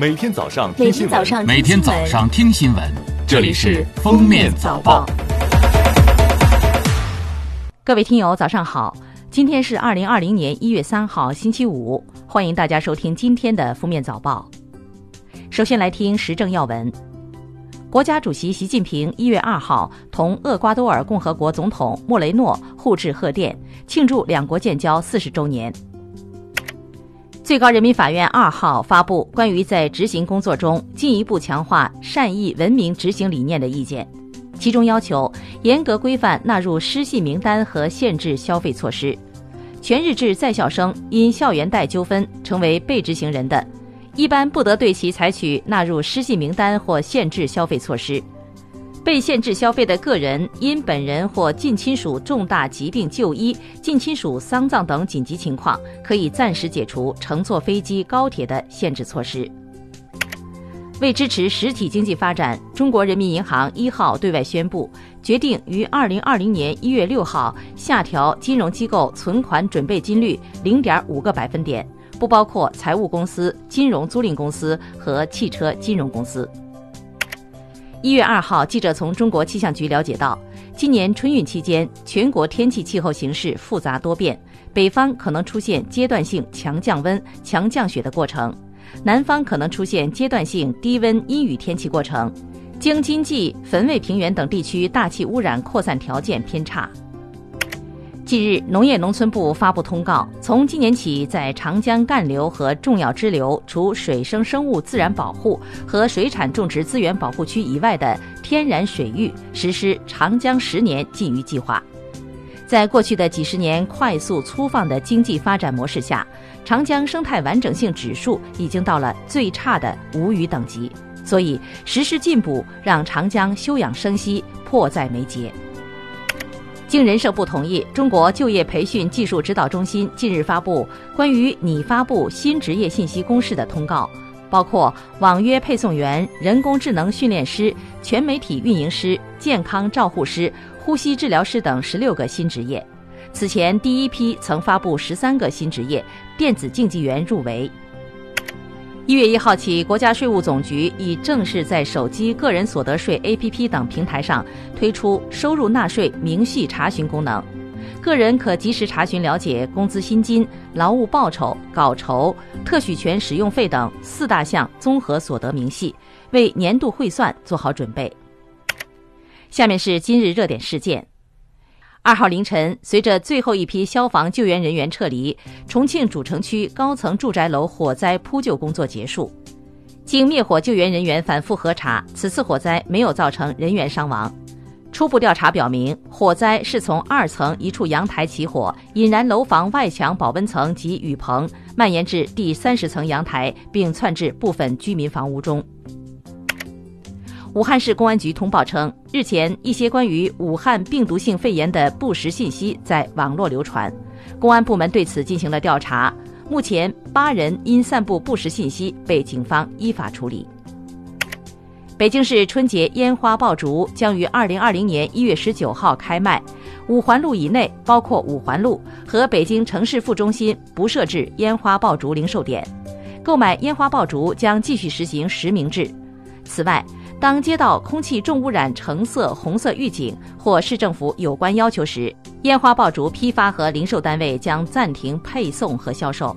每天早上听新闻，天早上每天早上听新闻，这里是《封面早报》。各位听友，早上好！今天是二零二零年一月三号，星期五，欢迎大家收听今天的《封面早报》。首先来听时政要闻。国家主席习近平一月二号同厄瓜多尔共和国总统莫雷诺互致贺电，庆祝两国建交四十周年。最高人民法院二号发布关于在执行工作中进一步强化善意文明执行理念的意见，其中要求严格规范纳入失信名单和限制消费措施。全日制在校生因校园贷纠纷成为被执行人的，一般不得对其采取纳入失信名单或限制消费措施。被限制消费的个人因本人或近亲属重大疾病就医、近亲属丧葬等紧急情况，可以暂时解除乘坐飞机、高铁的限制措施。为支持实体经济发展，中国人民银行一号对外宣布，决定于二零二零年一月六号下调金融机构存款准备金率零点五个百分点，不包括财务公司、金融租赁公司和汽车金融公司。一月二号，记者从中国气象局了解到，今年春运期间，全国天气气候形势复杂多变，北方可能出现阶段性强降温、强降雪的过程，南方可能出现阶段性低温阴雨天气过程。京津冀、汾渭平原等地区大气污染扩散条件偏差。近日，农业农村部发布通告，从今年起，在长江干流和重要支流除水生生物自然保护和水产种植资源保护区以外的天然水域实施“长江十年禁渔计划”。在过去的几十年快速粗放的经济发展模式下，长江生态完整性指数已经到了最差的无渔等级，所以实施禁捕让长江休养生息迫在眉睫。经人社部同意，中国就业培训技术指导中心近日发布关于拟发布新职业信息公示的通告，包括网约配送员、人工智能训练师、全媒体运营师、健康照护师、呼吸治疗师等十六个新职业。此前第一批曾发布十三个新职业，电子竞技员入围。一月一号起，国家税务总局已正式在手机个人所得税 APP 等平台上推出收入纳税明细查询功能，个人可及时查询了解工资薪金、劳务报酬、稿酬、特许权使用费等四大项综合所得明细，为年度汇算做好准备。下面是今日热点事件。二号凌晨，随着最后一批消防救援人员撤离，重庆主城区高层住宅楼火灾扑救工作结束。经灭火救援人员反复核查，此次火灾没有造成人员伤亡。初步调查表明，火灾是从二层一处阳台起火，引燃楼房外墙保温层及雨棚，蔓延至第三十层阳台，并窜至部分居民房屋中。武汉市公安局通报称，日前一些关于武汉病毒性肺炎的不实信息在网络流传，公安部门对此进行了调查。目前，八人因散布不实信息被警方依法处理。北京市春节烟花爆竹将于二零二零年一月十九号开卖，五环路以内，包括五环路和北京城市副中心，不设置烟花爆竹零售点。购买烟花爆竹将继续实行实名制。此外，当接到空气重污染橙色、红色预警或市政府有关要求时，烟花爆竹批发和零售单位将暂停配送和销售。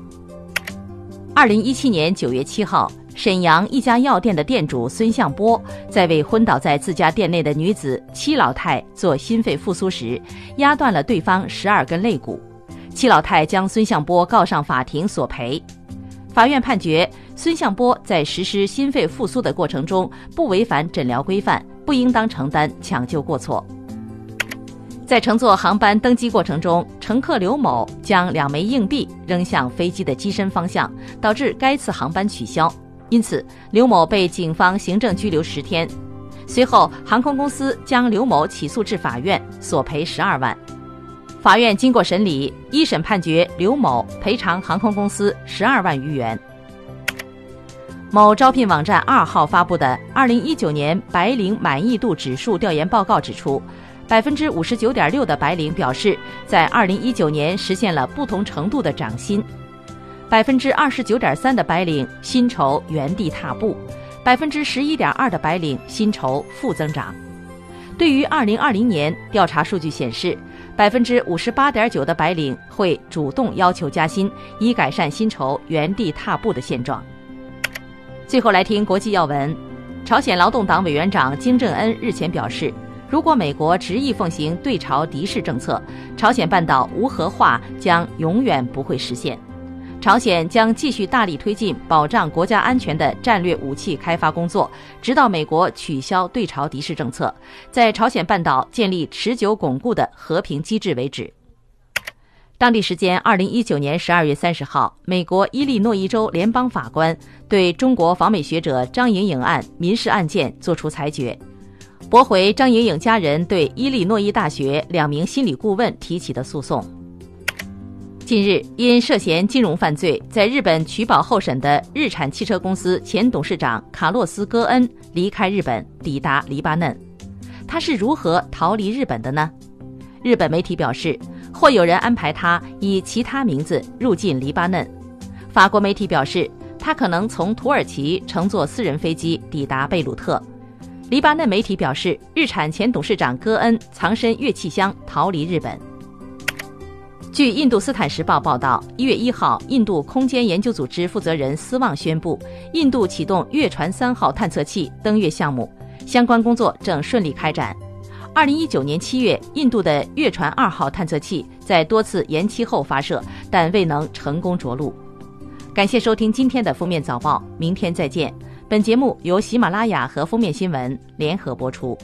二零一七年九月七号，沈阳一家药店的店主孙向波在为昏倒在自家店内的女子戚老太做心肺复苏时，压断了对方十二根肋骨。戚老太将孙向波告上法庭索赔。法院判决，孙向波在实施心肺复苏的过程中不违反诊疗规范，不应当承担抢救过错。在乘坐航班登机过程中，乘客刘某将两枚硬币扔向飞机的机身方向，导致该次航班取消。因此，刘某被警方行政拘留十天。随后，航空公司将刘某起诉至法院，索赔十二万。法院经过审理，一审判决刘某赔偿航空公司十二万余元。某招聘网站二号发布的二零一九年白领满意度指数调研报告指出，百分之五十九点六的白领表示，在二零一九年实现了不同程度的涨薪。百分之二十九点三的白领薪酬原地踏步，百分之十一点二的白领薪酬负增长。对于二零二零年调查数据显示，百分之五十八点九的白领会主动要求加薪，以改善薪酬原地踏步的现状。最后来听国际要闻，朝鲜劳动党委员长金正恩日前表示，如果美国执意奉行对朝敌视政策，朝鲜半岛无核化将永远不会实现。朝鲜将继续大力推进保障国家安全的战略武器开发工作，直到美国取消对朝敌视政策，在朝鲜半岛建立持久巩固的和平机制为止。当地时间二零一九年十二月三十号，美国伊利诺伊州联邦法官对中国访美学者张莹莹案民事案件作出裁决，驳回张莹莹家人对伊利诺伊大学两名心理顾问提起的诉讼。近日，因涉嫌金融犯罪在日本取保候审的日产汽车公司前董事长卡洛斯·戈恩离开日本，抵达黎巴嫩。他是如何逃离日本的呢？日本媒体表示。或有人安排他以其他名字入境黎巴嫩。法国媒体表示，他可能从土耳其乘坐私人飞机抵达贝鲁特。黎巴嫩媒体表示，日产前董事长戈恩藏身乐器箱逃离日本。据《印度斯坦时报》报道，一月一号，印度空间研究组织负责人斯旺宣布，印度启动月船三号探测器登月项目，相关工作正顺利开展。二零一九年七月，印度的月船二号探测器在多次延期后发射，但未能成功着陆。感谢收听今天的封面早报，明天再见。本节目由喜马拉雅和封面新闻联合播出。